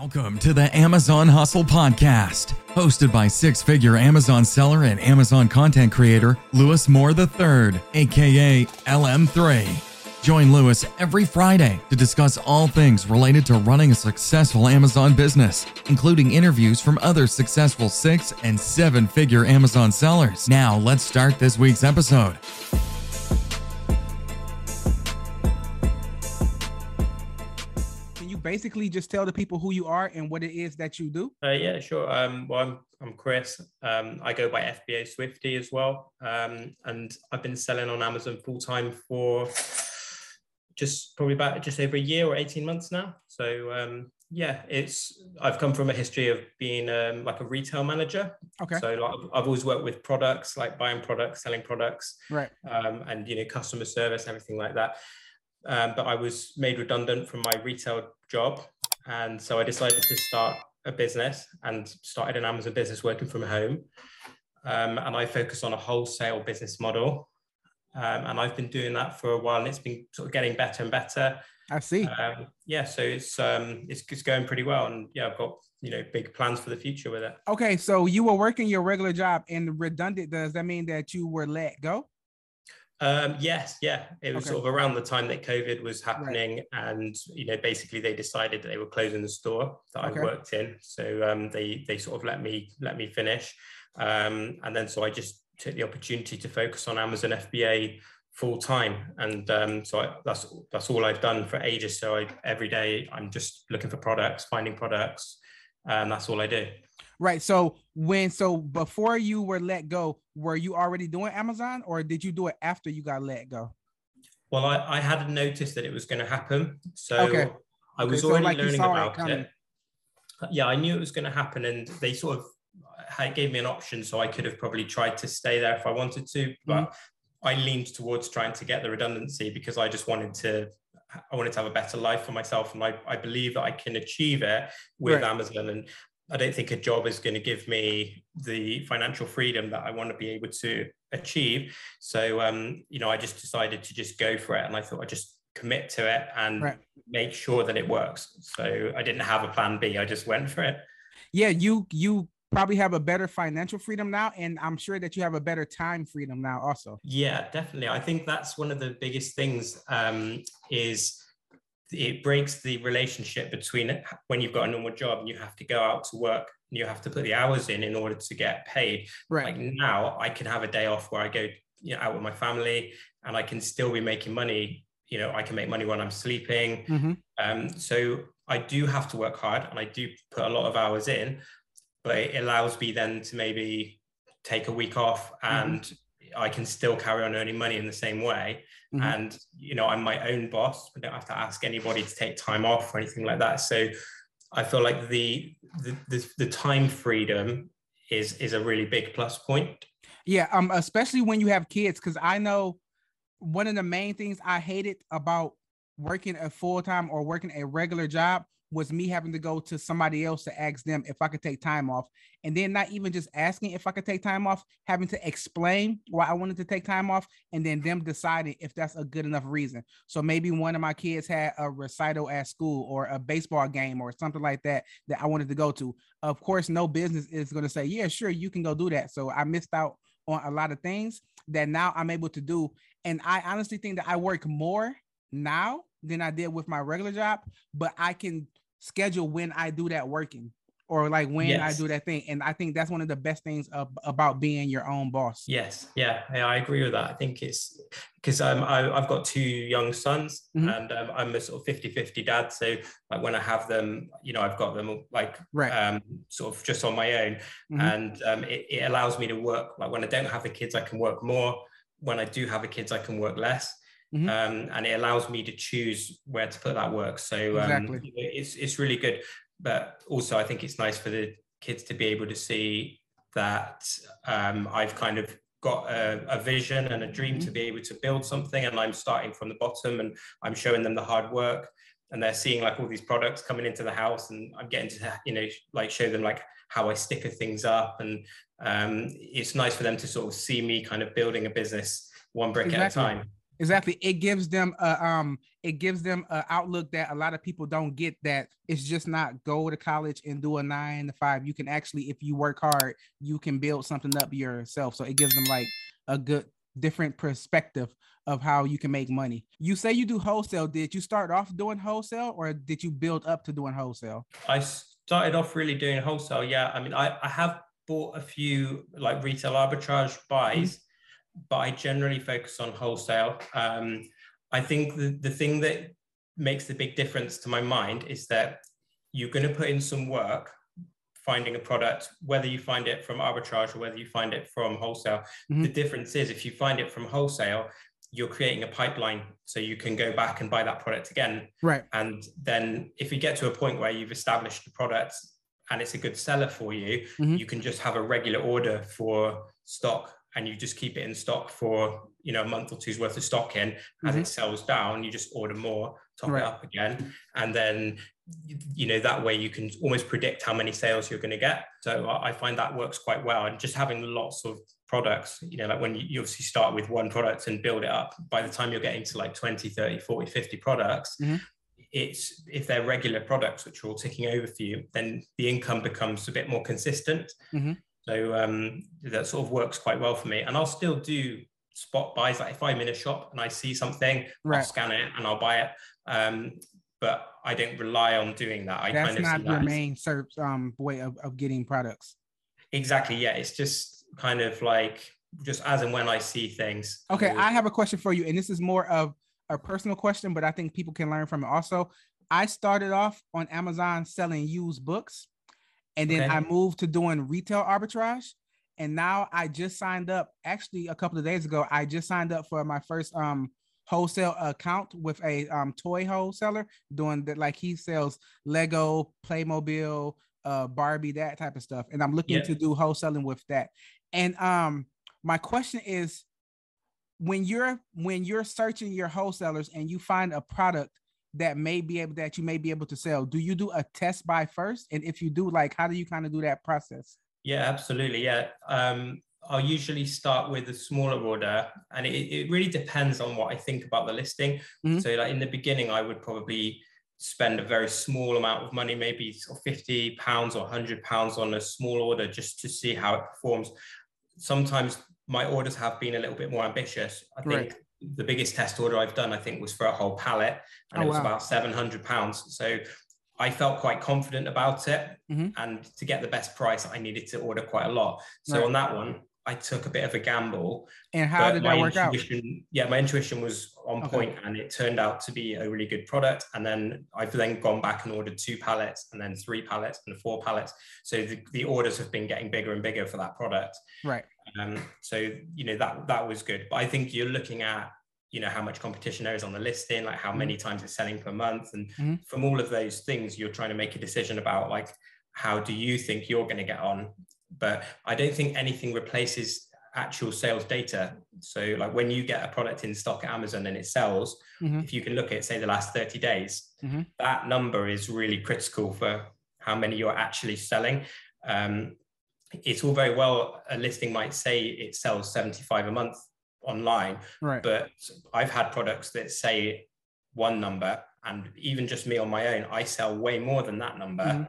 Welcome to the Amazon Hustle Podcast, hosted by six figure Amazon seller and Amazon content creator Lewis Moore III, aka LM3. Join Lewis every Friday to discuss all things related to running a successful Amazon business, including interviews from other successful six and seven figure Amazon sellers. Now, let's start this week's episode. Basically just tell the people who you are and what it is that you do? Uh, yeah, sure. Um, well, I'm, I'm Chris. Um, I go by FBA Swifty as well. Um, and I've been selling on Amazon full time for just probably about just over a year or 18 months now. So, um, yeah, it's I've come from a history of being um, like a retail manager. Okay. So like I've always worked with products, like buying products, selling products, Right. um, and you know customer service, everything like that. Um, but I was made redundant from my retail job, and so I decided to start a business and started an Amazon business working from home. Um, and I focus on a wholesale business model, um, and I've been doing that for a while, and it's been sort of getting better and better. I see. Um, yeah, so it's um, it's it's going pretty well, and yeah, I've got you know big plans for the future with it. Okay, so you were working your regular job and redundant. Does that mean that you were let go? Um, yes, yeah. It was Okay. sort of around the time that COVID was happening, and you know, basically they decided that they were closing the store that Okay. I worked in. So um, they they sort of let me let me finish, um, and then so I just took the opportunity to focus on Amazon FBA full time, and um, so I, that's that's all I've done for ages. So I, every day I'm just looking for products, finding products, and that's all I do. Right. So when so before you were let go, were you already doing Amazon or did you do it after you got let go? Well, I, I hadn't noticed that it was going to happen. So Okay. I was Okay, so already like learning saw it about it. Yeah, I knew it was going to happen. And they sort of had, gave me an option. So I could have probably tried to stay there if I wanted to. But Mm-hmm. I leaned towards trying to get the redundancy because I just wanted to. I wanted to have a better life for myself, and I, I believe that I can achieve it with Right. Amazon. And I don't think a job is going to give me the financial freedom that I want to be able to achieve. So, um, you know, I just decided to just go for it, and I thought I'd just commit to it and Right. make sure that it works. So I didn't have a plan B. I just went for it. Yeah, you you probably have a better financial freedom now, and I'm sure that you have a better time freedom now also. Yeah, definitely. I think that's one of the biggest things um, is it breaks the relationship between when you've got a normal job and you have to go out to work and you have to put the hours in in order to get paid. Right. Like now, I can have a day off where I go you know, out with my family and I can still be making money. You know, I can make money when I'm sleeping. Mhm. Um, so I do have to work hard and I do put a lot of hours in, but it allows me then to maybe take a week off and I can still carry on earning money in the same way. Mhm. And, you know, I'm my own boss. I don't have to ask anybody to take time off or anything like that. So I feel like the the, the, the time freedom is is a really big plus point. Yeah, um, especially when you have kids, because I know one of the main things I hated about working a full time or working a regular job was me having to go to somebody else to ask them if I could take time off, and then not even just asking if I could take time off, having to explain why I wanted to take time off, and then them deciding if that's a good enough reason. So maybe one of my kids had a recital at school or a baseball game or something like that that I wanted to go to. Of course, no business is going to say, "Yeah, sure, you can go do that." So I missed out on a lot of things that now I'm able to do. And I honestly think that I work more now than I did with my regular job, but I can schedule when I do that working or like when I do that thing. And I think that's one of the best things ab- about being your own boss. Yes, yeah, I agree with that. I think it's because um, I, I've got two young sons Mhm. and um, I'm a sort of 50 50 dad. So, like, when I have them, you know, I've got them like Right. um, sort of just on my own. Mhm. And um, it, it allows me to work. Like, when I don't have the kids, I can work more. When I do have the kids, I can work less. Mhm. Um, and it allows me to choose where to put that work. So, um, it's, it's really good. But also, I think it's nice for the kids to be able to see that um, I've kind of got a, a vision and a dream to be able to build something and I'm starting from the bottom and I'm showing them the hard work and they're seeing like all these products coming into the house and I'm getting to you know like show them like how I sticker things up and um, it's nice for them to sort of see me kind of building a business one brick Exactly. at a time Exactly. It gives them a um it gives them an outlook that a lot of people don't get that it's just not go to college and do a nine to five. You can actually, if you work hard, you can build something up yourself. So it gives them like a good different perspective of how you can make money. You say you do wholesale. Did you start off doing wholesale or did you build up to doing wholesale? I started off really doing wholesale. Yeah. I mean, I, I have bought a few like retail arbitrage buys. Mm-hmm but I generally focus on wholesale. Um, I think the, the thing that makes the big difference to my mind is that you're going to put in some work finding a product, whether you find it from arbitrage or whether you find it from wholesale. Mm-hmm. The difference is if you find it from wholesale, you're creating a pipeline so you can go back and buy that product again. Right. And then if you get to a point where you've established the product and it's a good seller for you, mm-hmm. you can just have a regular order for stock and you just keep it in stock for you know a month or two's worth of stock in as mm-hmm. it sells down you just order more top right. it up again and then you know that way you can almost predict how many sales you're going to get so i find that works quite well and just having lots of products you know like when you, obviously start with one product and build it up by the time you're getting to like 20 30 40 50 products mm-hmm. it's if they're regular products which are all ticking over for you then the income becomes a bit more consistent mm-hmm. So um, that sort of works quite well for me. And I'll still do spot buys. Like if I'm in a shop and I see something, right. I'll scan it and I'll buy it. Um, but I don't rely on doing that. I That's kind of not your that main search um, way of, of getting products. Exactly. Yeah. It's just kind of like just as and when I see things. Okay. I have a question for you. And this is more of a personal question, but I think people can learn from it also. I started off on Amazon selling used books. And then okay. I moved to doing retail arbitrage. And now I just signed up actually a couple of days ago. I just signed up for my first um wholesale account with a um toy wholesaler doing that like he sells Lego, Playmobil, uh Barbie, that type of stuff. And I'm looking to do wholesaling with that. And um my question is when you're when you're searching your wholesalers and you find a product that may be able that you may be able to sell do you do a test buy first and if you do like how do you kind of do that process yeah absolutely yeah um I'll usually start with a smaller order, and it, it really depends on what I think about the listing. Mm-hmm. So, like in the beginning, I would probably spend a very small amount of money, maybe 50 pounds or 100 pounds on a small order just to see how it performs. Sometimes my orders have been a little bit more ambitious. I think right the biggest test order I've done, I think, was for a whole pallet, and oh, it was wow. about seven hundred pounds. So I felt quite confident about it, mm-hmm. and to get the best price, I needed to order quite a lot. So right. on that one, I took a bit of a gamble. And how did that work out? Yeah, my intuition was on okay. point, and it turned out to be a really good product. And then I've then gone back and ordered two pallets, and then three pallets, and four pallets. So the, the orders have been getting bigger and bigger for that product. Right. Um, so you know that that was good, but I think you're looking at you know how much competition there is on the listing, like how many mm-hmm. times it's selling per month, and mm-hmm. from all of those things, you're trying to make a decision about like how do you think you're going to get on. But I don't think anything replaces actual sales data. So like when you get a product in stock at Amazon and it sells, mm-hmm. if you can look at say the last 30 days, mm-hmm. that number is really critical for how many you're actually selling. Um, it's all very well a listing might say it sells 75 a month online right but i've had products that say one number and even just me on my own i sell way more than that number mm-hmm.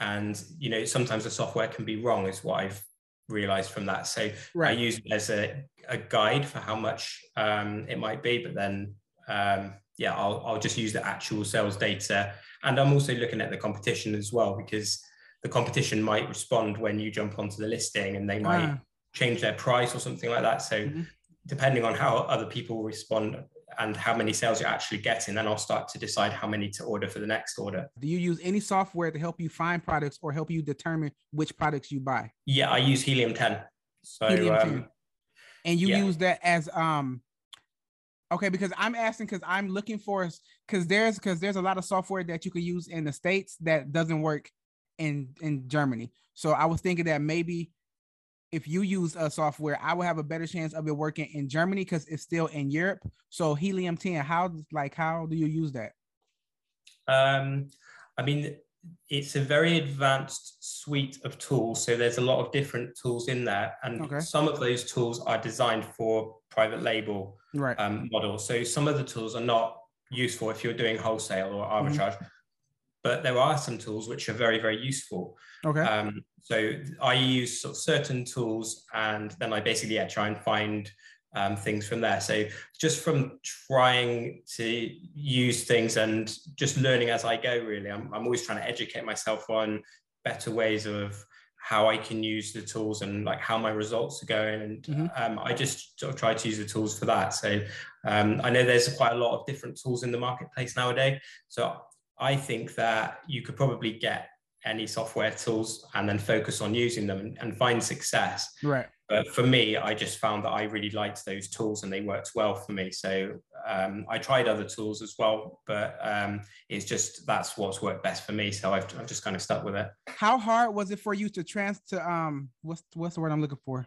And you know sometimes the software can be wrong is what i've realized from that so right. i use it as a, a guide for how much um, it might be but then um, yeah I'll, I'll just use the actual sales data and i'm also looking at the competition as well because the competition might respond when you jump onto the listing and they might ah. change their price or something like that. So mm-hmm. depending on how other people respond and how many sales you're actually getting, then I'll start to decide how many to order for the next order. Do you use any software to help you find products or help you determine which products you buy? Yeah, I use Helium 10. So Helium um, 10. And you yeah. use that as um okay because i'm asking because i'm looking for because there's because there's a lot of software that you can use in the states that doesn't work in in Germany. So I was thinking that maybe if you use a software, I would have a better chance of it working in Germany because it's still in Europe. So Helium 10, how like how do you use that? Um, I mean, it's a very advanced suite of tools. So there's a lot of different tools in there, and okay. some of those tools are designed for private label. right. um, model. So some of the tools are not useful if you're doing wholesale or arbitrage, but there are some tools which are very, very useful. Okay. Um, so I use sort of certain tools and then I basically yeah, try and find um, things from there. So just from trying to use things and just learning as I go, really, I'm, I'm always trying to educate myself on better ways of how I can use the tools and like how my results are going. And Mhm. um, I just sort of try to use the tools for that. So um, I know there's quite a lot of different tools in the marketplace nowadays. So I think that you could probably get any software tools and then focus on using them and, and find success. right. But for me, I just found that I really liked those tools and they worked well for me. So um, I tried other tools as well, but um, it's just that's what's worked best for me. So I've, I've just kind of stuck with it. How hard was it for you to trans to um what's what's the word I'm looking for?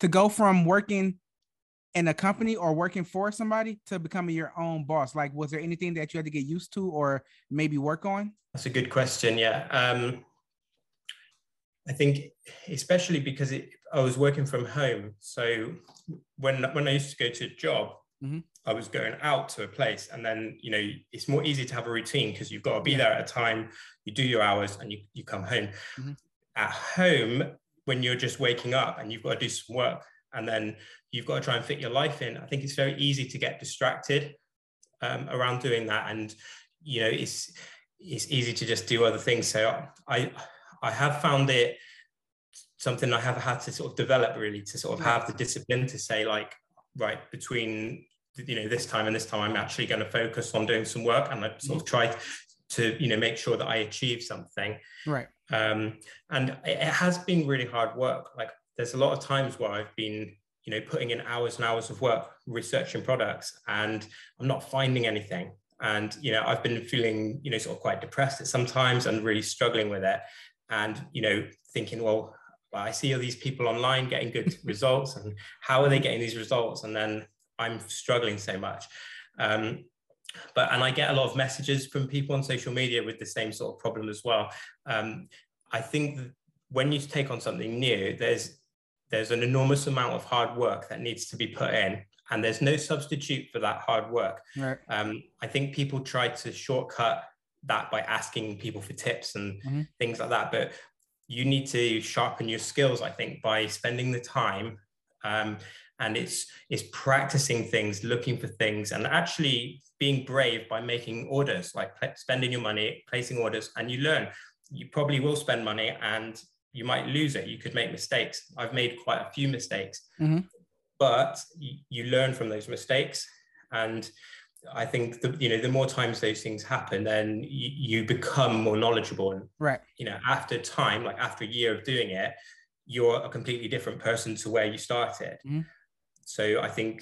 To go from working in a company or working for somebody to becoming your own boss? Like, was there anything that you had to get used to or maybe work on? That's a good question. Yeah. Um, I think especially because it, I was working from home. So when when I used to go to a job, Mhm. I was going out to a place, and then you know it's more easy to have a routine because you've got to be Yeah. there at a time. You do your hours, and you you come home. Mhm. At home, when you're just waking up and you've got to do some work, and then you've got to try and fit your life in. I think it's very easy to get distracted um, around doing that, and you know it's it's easy to just do other things. So I I have found it something I have had to sort of develop really to sort of have the discipline to say like right between you know this time and this time I'm actually going to focus on doing some work and I sort of try to you know make sure that I achieve something Right. um, and it it has been really hard work. Like there's a lot of times where I've been, you know, putting in hours and hours of work researching products, and I'm not finding anything. And you know, I've been feeling, you know, sort of quite depressed at sometimes and really struggling with it. And you know, thinking, well, well, I see all these people online getting good results, and how are they getting these results? And then I'm struggling so much. Um, but and I get a lot of messages from people on social media with the same sort of problem as well. Um, I think that when you take on something new, there's there's an enormous amount of hard work that needs to be put in, and there's no substitute for that hard work. Right. Um, I think people try to shortcut that by asking people for tips and Mhm. things like that, but you need to sharpen your skills. I think by spending the time. Um, and it's it's practicing things looking for things and actually being brave by making orders like spending your money placing orders and you learn you probably will spend money and you might lose it you could make mistakes i've made quite a few mistakes Mhm. but you, you learn from those mistakes and i think the, you know the more times those things happen then you, you become more knowledgeable and Right. you know after time like after a year of doing it you're a completely different person to where you started Mhm. so i think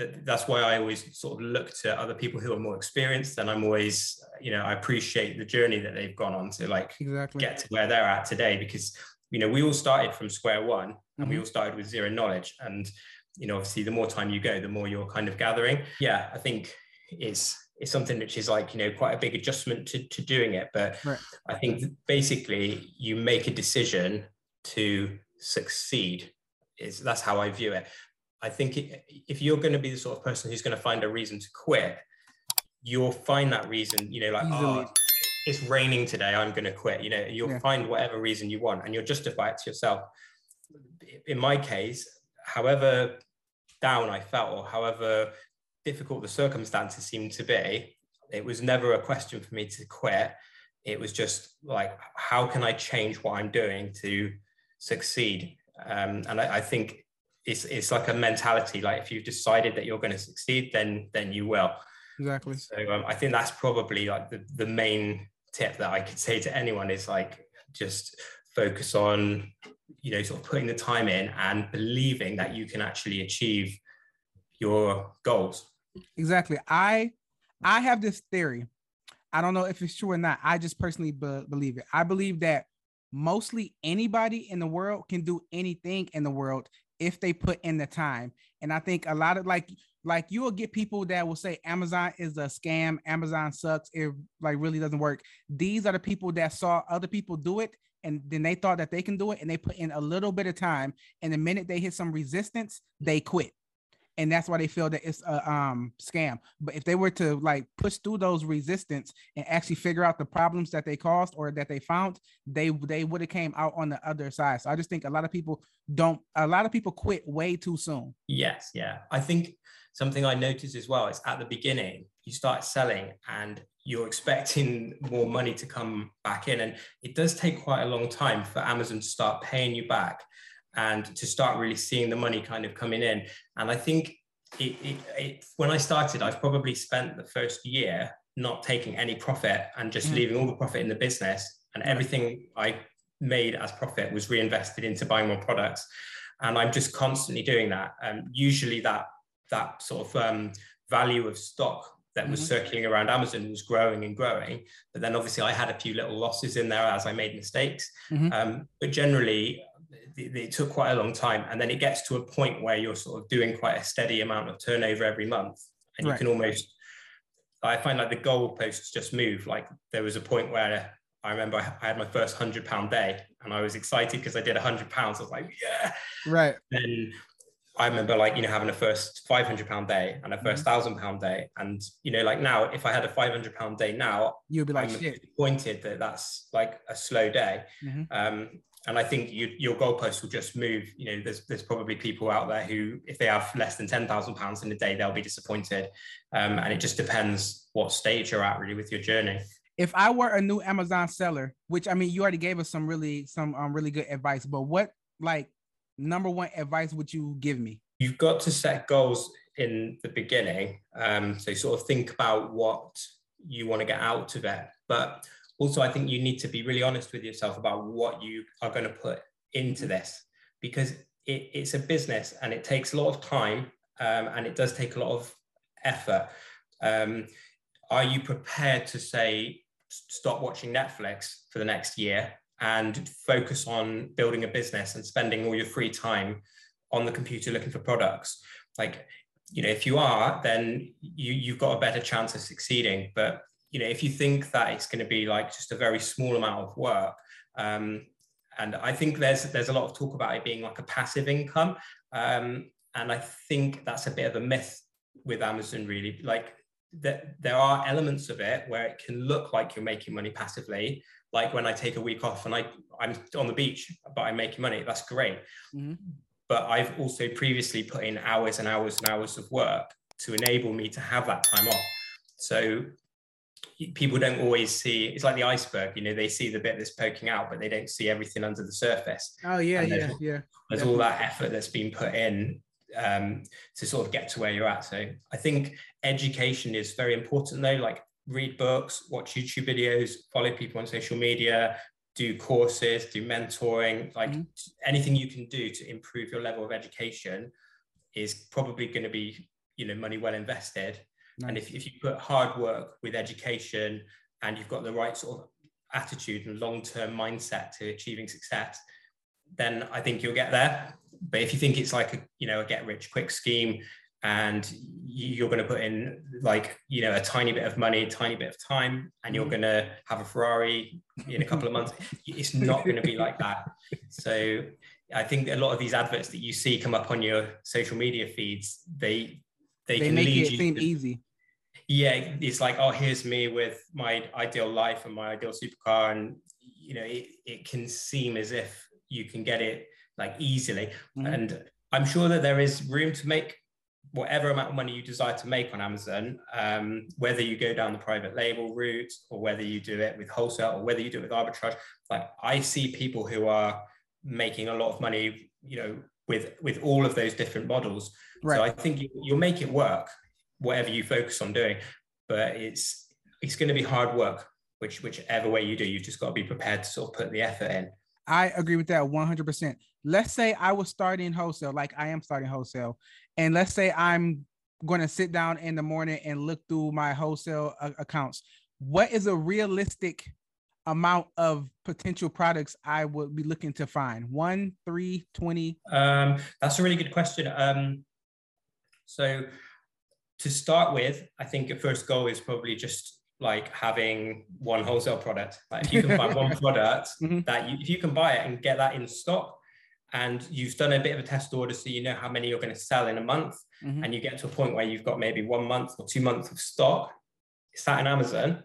that that's why i always sort of look to other people who are more experienced and i'm always you know i appreciate the journey that they've gone on to like Exactly. get to where they're at today because you know we all started from square one and we Mhm. all started with zero knowledge and you know obviously the more time you go the more you're kind of gathering yeah i think it's it's something which is like you know quite a big adjustment to, to doing it but Right. i think basically you make a decision to succeed is that's how i view it i think if you're going to be the sort of person who's going to find a reason to quit you'll find that reason you know like Easily. oh it's raining today i'm going to quit you know you'll Yeah. find whatever reason you want and you'll justify it to yourself in my case however down i felt or however difficult the circumstances seemed to be it was never a question for me to quit it was just like how can i change what i'm doing to succeed um, and I, I think it's it's like a mentality like if you've decided that you're going to succeed then then you will Exactly. so um, I think that's probably like the, the main tip that I could say to anyone is like just focus on, you know, sort of putting the time in and believing that you can actually achieve your goals. Exactly. I I have this theory. I don't know if it's true or not. I just personally be- believe it. I believe that mostly anybody in the world can do anything in the world if they put in the time. And I think a lot of like like you will get people that will say Amazon is a scam, Amazon sucks, it like really doesn't work. These are the people that saw other people do it and then they thought that they can do it and they put in a little bit of time and the minute they hit some resistance, they quit and that's why they feel that it's a um scam. But if they were to like push through those resistance and actually figure out the problems that they caused or that they found, they they would have came out on the other side. So I just think a lot of people don't. A lot of people quit way too soon. Yes, yeah. I think something I noticed as well is at the beginning you start selling and you're expecting more money to come back in, and it does take quite a long time for Amazon to start paying you back and to start really seeing the money kind of coming in. And I think it, it, it, when I started, I've probably spent the first year not taking any profit and just mm. leaving all the profit in the business, and everything I made as profit was reinvested into buying more products. And I'm just constantly doing that. And usually that that sort of um, value of stock that was mm-hmm. circling around Amazon was growing and growing. But then obviously I had a few little losses in there as I made mistakes. Mm-hmm. Um, but generally, it, took quite a long time. And then it gets to a point where you're sort of doing quite a steady amount of turnover every month. And right. you can almost, I find like the goalposts just move. Like there was a point where I remember I had my first hundred pound day and I was excited because I did a hundred pounds. I was like, yeah. Right. Then I remember like, you know, having a first 500 pound day and a 1st mm-hmm. thousand pound day. And, you know, like now, if I had a 500 pound day now, you'd be like, I'm disappointed that that's like a slow day. Mm-hmm. Um, and I think you, your goalposts will just move. You know, there's there's probably people out there who, if they have less than ten thousand pounds in a day, they'll be disappointed. Um, and it just depends what stage you're at really with your journey. If I were a new Amazon seller, which I mean, you already gave us some really some um, really good advice, but what like number one advice would you give me? You've got to set goals in the beginning. Um, so sort of think about what you want to get out of it. But also, I think you need to be really honest with yourself about what you are going to put into this because it, it's a business and it takes a lot of time um, and it does take a lot of effort. Um, are you prepared to say, stop watching Netflix for the next year and focus on building a business and spending all your free time on the computer looking for products like you know if you are then you you've got a better chance of succeeding but you know if you think that it's going to be like just a very small amount of work um, and i think there's there's a lot of talk about it being like a passive income um, and i think that's a bit of a myth with amazon really. Like that there are elements of it where it can look like you're making money passively. Like when i take a week off and i i'm on the beach but i'm making money that's great. Mm-hmm. but i've also previously put in hours and hours and hours of work to enable me to have that time off. So people don't always see it's like the iceberg you know they see the bit that's poking out but they don't see everything under the surface oh yeah yeah yeah there's all that effort that's been put in um, to sort of get to where you're at. So I think education is very important though, like read books, watch YouTube videos, follow people on social media, do courses, do mentoring, like mm-hmm. anything you can do to improve your level of education is probably going to be, you know, money well invested. Nice. And if, if you put hard work with education and you've got the right sort of attitude and long-term mindset to achieving success, then I think you'll get there. But if you think it's like a you know a get rich quick scheme and you're going to put in like you know a tiny bit of money a tiny bit of time and you're mm-hmm. going to have a ferrari in a couple of months it's not going to be like that so i think a lot of these adverts that you see come up on your social media feeds they they, they can make lead it you seem to, easy yeah it's like oh here's me with my ideal life and my ideal supercar and you know it, it can seem as if you can get it like easily. Mm-hmm. And I'm sure that there is room to make whatever amount of money you desire to make on Amazon, um, whether you go down the private label route or whether you do it with wholesale or whether you do it with arbitrage. Like I see people who are making a lot of money, you know, with with all of those different models. Right. So I think you, you'll make it work, whatever you focus on doing. But it's it's going to be hard work, which whichever way you do, you've just got to be prepared to sort of put the effort in. I agree with that 100%. Let's say I was starting wholesale, like I am starting wholesale, and let's say I'm going to sit down in the morning and look through my wholesale uh, accounts. What is a realistic amount of potential products I would be looking to find? One, three, 20? Um, that's a really good question. Um, so, to start with, I think your first goal is probably just like having one wholesale product. Like if you can find one product mm-hmm. that you, if you can buy it and get that in stock and you've done a bit of a test order so you know how many you're going to sell in a month Mhm. and you get to a point where you've got maybe one month or two months of stock sat in amazon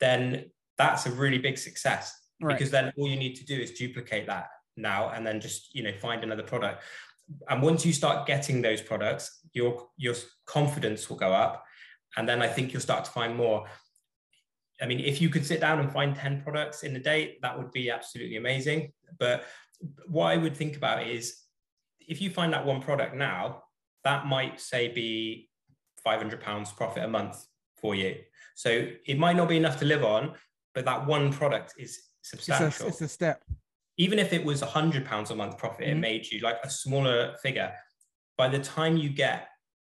then that's a really big success Right. because then all you need to do is duplicate that now and then just you know find another product and once you start getting those products your your confidence will go up. And then i think you'll start to find more. I mean if you could sit down and find 10 products in a day that would be absolutely amazing. But what i would think about is if you find that one product now that might say be 500 pounds profit a month for you. So it might not be enough to live on but that one product is It's a, substantial. it's a step. Even if it was a hundred pounds a month profit, Mhm. it made you like a smaller figure. By the time you get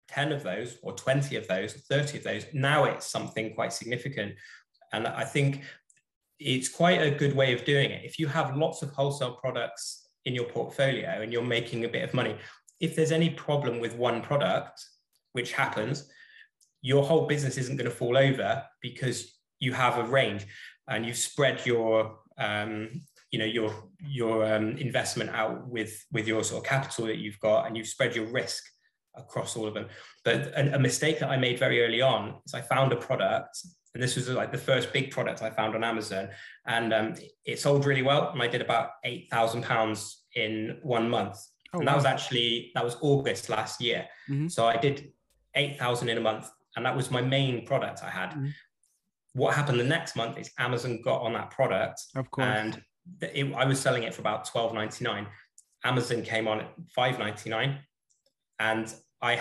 10 of those or 20 of those, or 30 of those, now it's something quite significant. And I think it's quite a good way of doing it. If you have lots of wholesale products in your portfolio and you're making a bit of money, if there's any problem with one product, which happens, your whole business isn't going to fall over because you have a range and you've spread your um, you know your your um, investment out with with your sort of capital that you've got and you've spread your risk across all of them but a, a mistake that i made very early on is i found a product and this was like the first big product i found on amazon and um, it sold really well and i did about 8000 pounds in one month Oh, and that was actually that was august last year Mhm. so i did 8000 in a month and that was my main product i had Mhm. what happened the next month is amazon got on that product Of course. and it, I was selling it for about twelve ninety nine. Amazon came on at five ninety nine, and I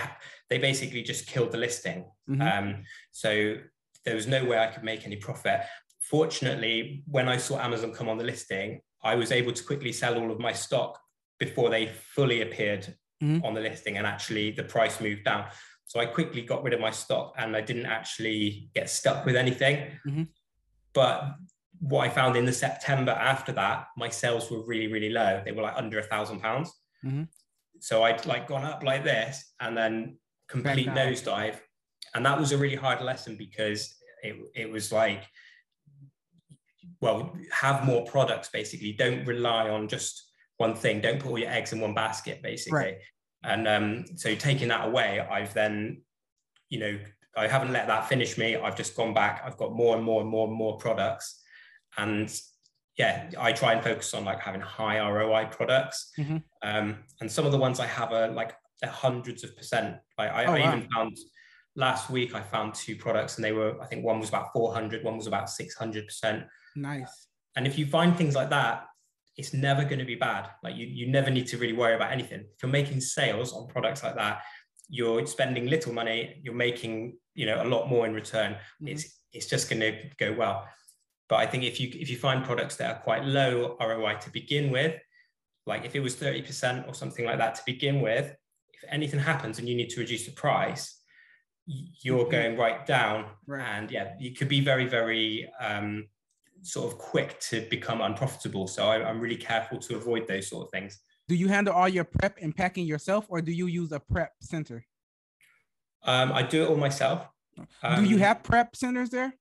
they basically just killed the listing. Mhm. Um, so there was no way I could make any profit. Fortunately, when I saw Amazon come on the listing, I was able to quickly sell all of my stock before they fully appeared Mhm. on the listing, and actually the price moved down. So I quickly got rid of my stock, and I didn't actually get stuck with anything. Mhm. But what I found in the September after that, my sales were really, really low. They were like under a thousand pounds. Mhm. So I'd like gone up like this and then complete nosedive. And that was a really hard lesson because it, it was like, well, have more products basically. Don't rely on just one thing. Don't put all your eggs in one basket, basically. Right. And um, so taking that away, I've then, you know, I haven't let that finish me. I've just gone back. I've got more and more and more and more products. And yeah, I try and focus on like having high ROI products. Mhm. Um, and some of the ones I have are like they're hundreds of percent. Like I, Oh, I wow. even found last week I found two products and they were, I think one was about 400, one was about 600%. nice. And if you find things like that, it's never going to be bad. Like you, you never need to really worry about anything. If you're making sales on products like that, you're spending little money, you're making, you know, a lot more in return. Mhm. It's it's just going to go well. But I think if you if you find products that are quite low ROI to begin with, like if it was 30% or something like that to begin with, if anything happens and you need to reduce the price, you're Mhm. going right down Right. and yeah you could be very very um, sort of quick to become unprofitable so I, i'm really careful to avoid those sort of things Do you handle all your prep and packing yourself, or do you use a prep center? um, i do it all myself do you Um, have prep centers there?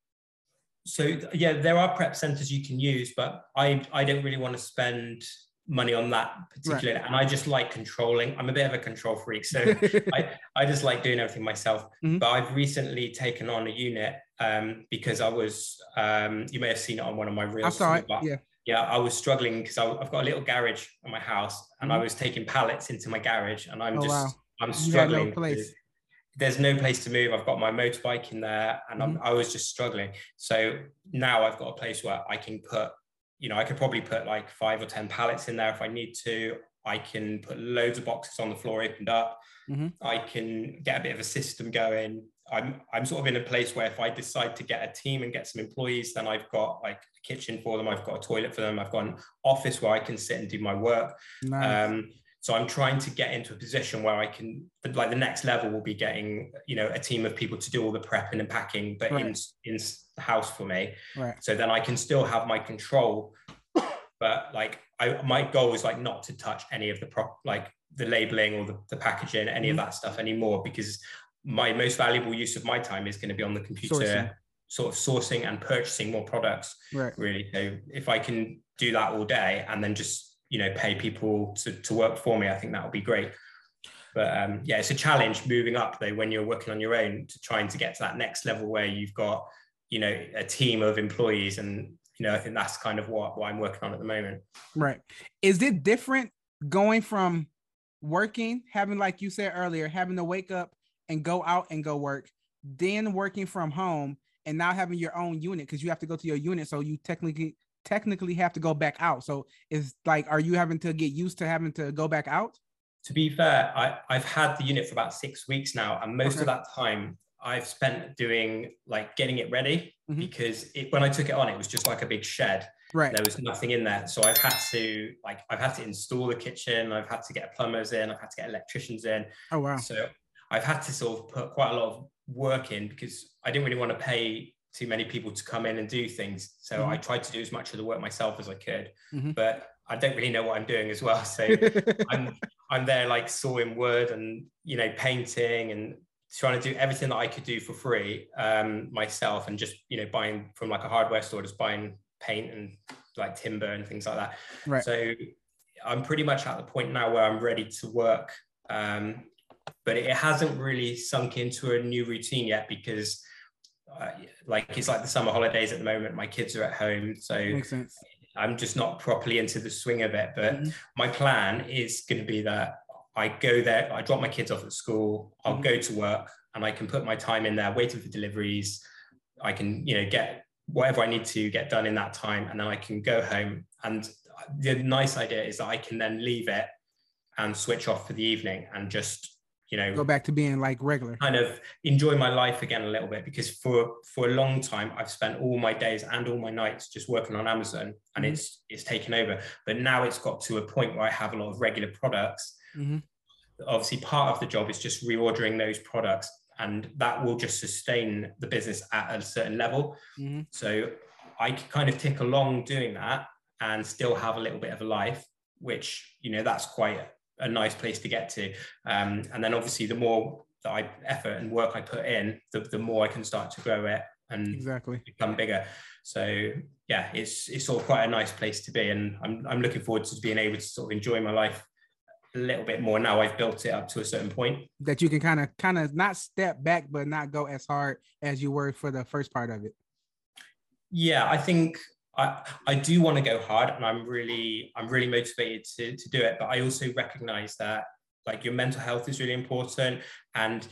So yeah there are prep centers you can use but i i don't really want to spend money on that particular and i just like controlling i'm a bit of a control freak so I, I just like doing everything myself. Mhm. But I've recently taken on a unit um, because I was, um, you may have seen it on one of my reels. I saw but Yeah. yeah, I was struggling because I've got a little garage in my house and I Mhm. was taking pallets into my garage and I'm Oh, just, wow. I'm You had no struggling. There's no place to move. I've got my motorbike in there and I'm, Mm-hmm. I was just struggling. So now I've got a place where I can put, you know, I could probably put like five or 10 pallets in there if I need to. I can put loads of boxes on the floor opened up. Mhm. I can get a bit of a system going. I'm I'm sort of in a place where if I decide to get a team and get some employees, then I've got like a kitchen for them, I've got a toilet for them, I've got an office where I can sit and do my work. Nice. Um, so I'm trying to get into a position where I can like the next level will be getting you know a team of people to do all the prepping and packing, but in Right. in the house for me. right. So then I can still have my control, but like I my goal is like not to touch any of the prop like the labeling or the, the packaging, any of Mhm. that stuff anymore because my most valuable use of my time is going to be on the computer Sourcing. sort of sourcing and purchasing more products Right. really so if i can do that all day and then just you know pay people to, to work for me i think that would be great. But um, yeah it's a challenge moving up though when you're working on your own to trying to get to that next level where you've got you know a team of employees and you know i think that's kind of what, what i'm working on at the moment. Right. Is it different going from working having like you said earlier having to wake up and go out and go work then working from home and now having your own unit because you have to go to your unit so you technically technically have to go back out. So it's like are you having to get used to having to go back out? To be fair I, i've had the unit for about six weeks now and most okay. of that time i've spent doing like getting it ready mm-hmm. because it, when i took it on it was just like a big shed. Right. There was nothing in there. So i've had to like i've had to install the kitchen. I've had to get plumbers in. I've had to get electricians in. Oh wow. So i've had to sort of put quite a lot of work in because I didn't really want to pay too many people to come in and do things. So mm-hmm. I tried to do as much of the work myself as I could, mm-hmm. but I don't really know what I'm doing as well. So I'm I'm there like sawing wood and you know painting and trying to do everything that I could do for free um, myself and just you know buying from like a hardware store, just buying paint and like timber and things like that. Right. So I'm pretty much at the point now where I'm ready to work um, but it hasn't really sunk into a new routine yet because uh, like it's like the summer holidays at the moment my kids are at home so i'm just not properly into the swing of it but mm-hmm. my plan is going to be that i go there i drop my kids off at school i'll mm-hmm. go to work and i can put my time in there waiting for deliveries i can you know get whatever i need to get done in that time and then i can go home and the nice idea is that i can then leave it and switch off for the evening and just you know go back to being like regular kind of enjoy my life again a little bit because for for a long time i've spent all my days and all my nights just working on amazon and mm-hmm. it's it's taken over but now it's got to a point where i have a lot of regular products mm-hmm. obviously part of the job is just reordering those products and that will just sustain the business at a certain level mm-hmm. so i kind of tick along doing that and still have a little bit of a life which you know that's quite a nice place to get to. Um, and then obviously the more that I effort and work I put in, the, the more I can start to grow it and exactly become bigger. So yeah, it's it's sort of quite a nice place to be, and I'm I'm looking forward to being able to sort of enjoy my life a little bit more now. I've built it up to a certain point that you can kind of kind of not step back, but not go as hard as you were for the first part of it. Yeah, I think I, I do want to go hard and I'm really I'm really motivated to, to do it but I also recognize that like your mental health is really important and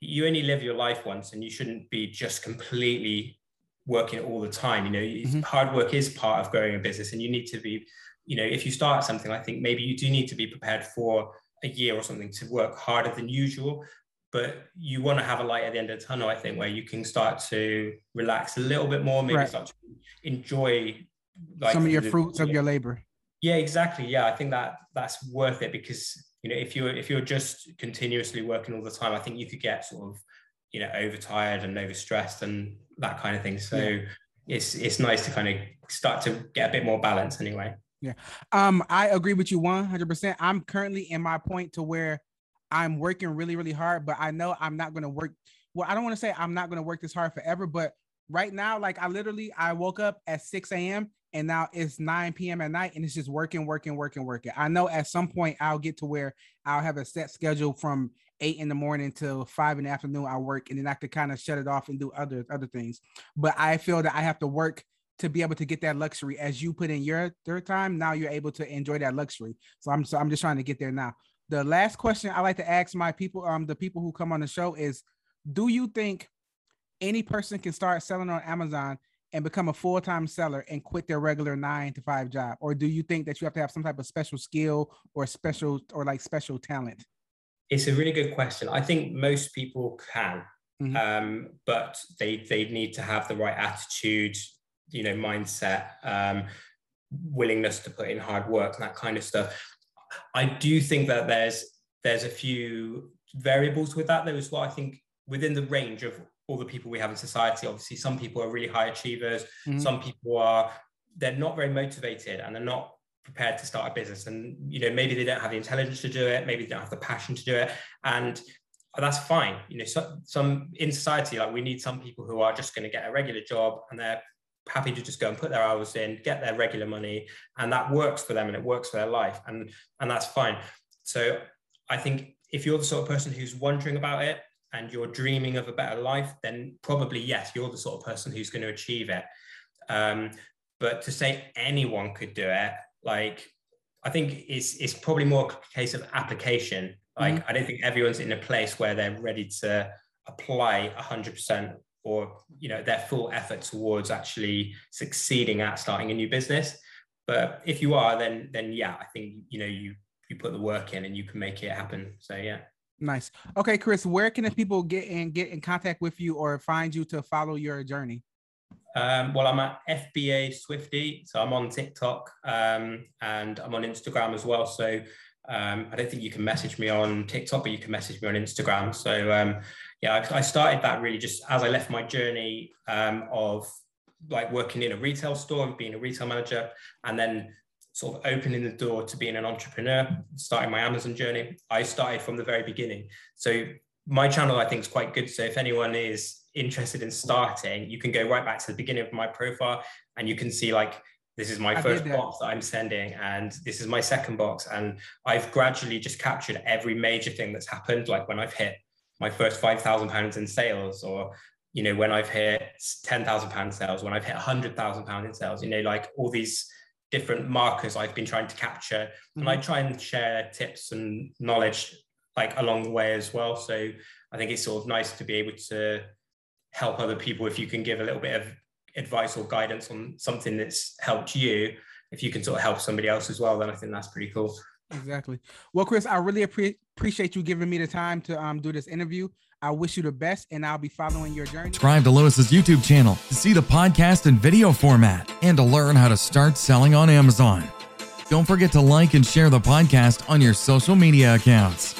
you only live your life once and you shouldn't be just completely working all the time you know mm-hmm. hard work is part of growing a business and you need to be you know if you start something I think maybe you do need to be prepared for a year or something to work harder than usual but you want to have a light at the end of the tunnel i think where you can start to relax a little bit more maybe right. start to enjoy like some of your the, fruits of your labor. Yeah exactly. Yeah i think that that's worth it because you know if you're if you're just continuously working all the time i think you could get sort of you know overtired and overstressed and that kind of thing. So yeah. it's it's nice to kind of start to get a bit more balance anyway. Yeah. Um i agree with you 100% i'm currently in my point to where I'm working really, really hard, but I know I'm not going to work. Well, I don't want to say I'm not going to work this hard forever, but right now, like I literally, I woke up at 6 a.m. and now it's 9 p.m. at night and it's just working, working, working, working. I know at some point I'll get to where I'll have a set schedule from eight in the morning till five in the afternoon. I work and then I could kind of shut it off and do other other things. But I feel that I have to work to be able to get that luxury as you put in your third time. Now you're able to enjoy that luxury. So I'm so I'm just trying to get there now the last question I like to ask my people, um, the people who come on the show is, do you think any person can start selling on Amazon and become a full-time seller and quit their regular nine to five job? Or do you think that you have to have some type of special skill or special or like special talent? It's a really good question. I think most people can, mm-hmm. um, but they they need to have the right attitude, you know, mindset, um, willingness to put in hard work, and that kind of stuff. I do think that there's there's a few variables with that. There is what I think within the range of all the people we have in society. Obviously, some people are really high achievers. Mm-hmm. Some people are they're not very motivated and they're not prepared to start a business. And you know, maybe they don't have the intelligence to do it. Maybe they don't have the passion to do it. And that's fine. You know, so, some in society, like we need some people who are just going to get a regular job and they're happy to just go and put their hours in, get their regular money, and that works for them and it works for their life, and and that's fine. So I think if you're the sort of person who's wondering about it and you're dreaming of a better life, then probably yes, you're the sort of person who's going to achieve it. Um, but to say anyone could do it, like I think it's it's probably more a case of application. Like mm-hmm. I don't think everyone's in a place where they're ready to apply 100% or you know their full effort towards actually succeeding at starting a new business. But if you are then then yeah i think you know you you put the work in and you can make it happen. So yeah. Nice. Okay chris where can the people get in get in contact with you or find you to follow your journey? Um, well, I'm at FBA Swifty, so I'm on TikTok um, and I'm on Instagram as well. So um, I don't think you can message me on TikTok, but you can message me on Instagram. So um, yeah, I, I, started that really just as I left my journey um, of like working in a retail store and being a retail manager, and then sort of opening the door to being an entrepreneur, starting my Amazon journey. I started from the very beginning. So my channel, I think, is quite good. So if anyone is interested in starting, you can go right back to the beginning of my profile and you can see like this is my I first box that I'm sending, and this is my second box. And I've gradually just captured every major thing that's happened, like when I've hit my first five thousand pounds in sales, or you know, when I've hit ten thousand pound sales, when I've hit hundred thousand pound in sales, you know, like all these different markers I've been trying to capture, mm-hmm. and I mm-hmm. try and share tips and knowledge like along the way as well. So I think it's sort of nice to be able to help other people if you can give a little bit of advice or guidance on something that's helped you, if you can sort of help somebody else as well, then I think that's pretty cool. Exactly. Well, Chris, I really appre- appreciate you giving me the time to um, do this interview. I wish you the best, and I'll be following your journey. Subscribe to Lewis's YouTube channel to see the podcast in video format and to learn how to start selling on Amazon. Don't forget to like and share the podcast on your social media accounts.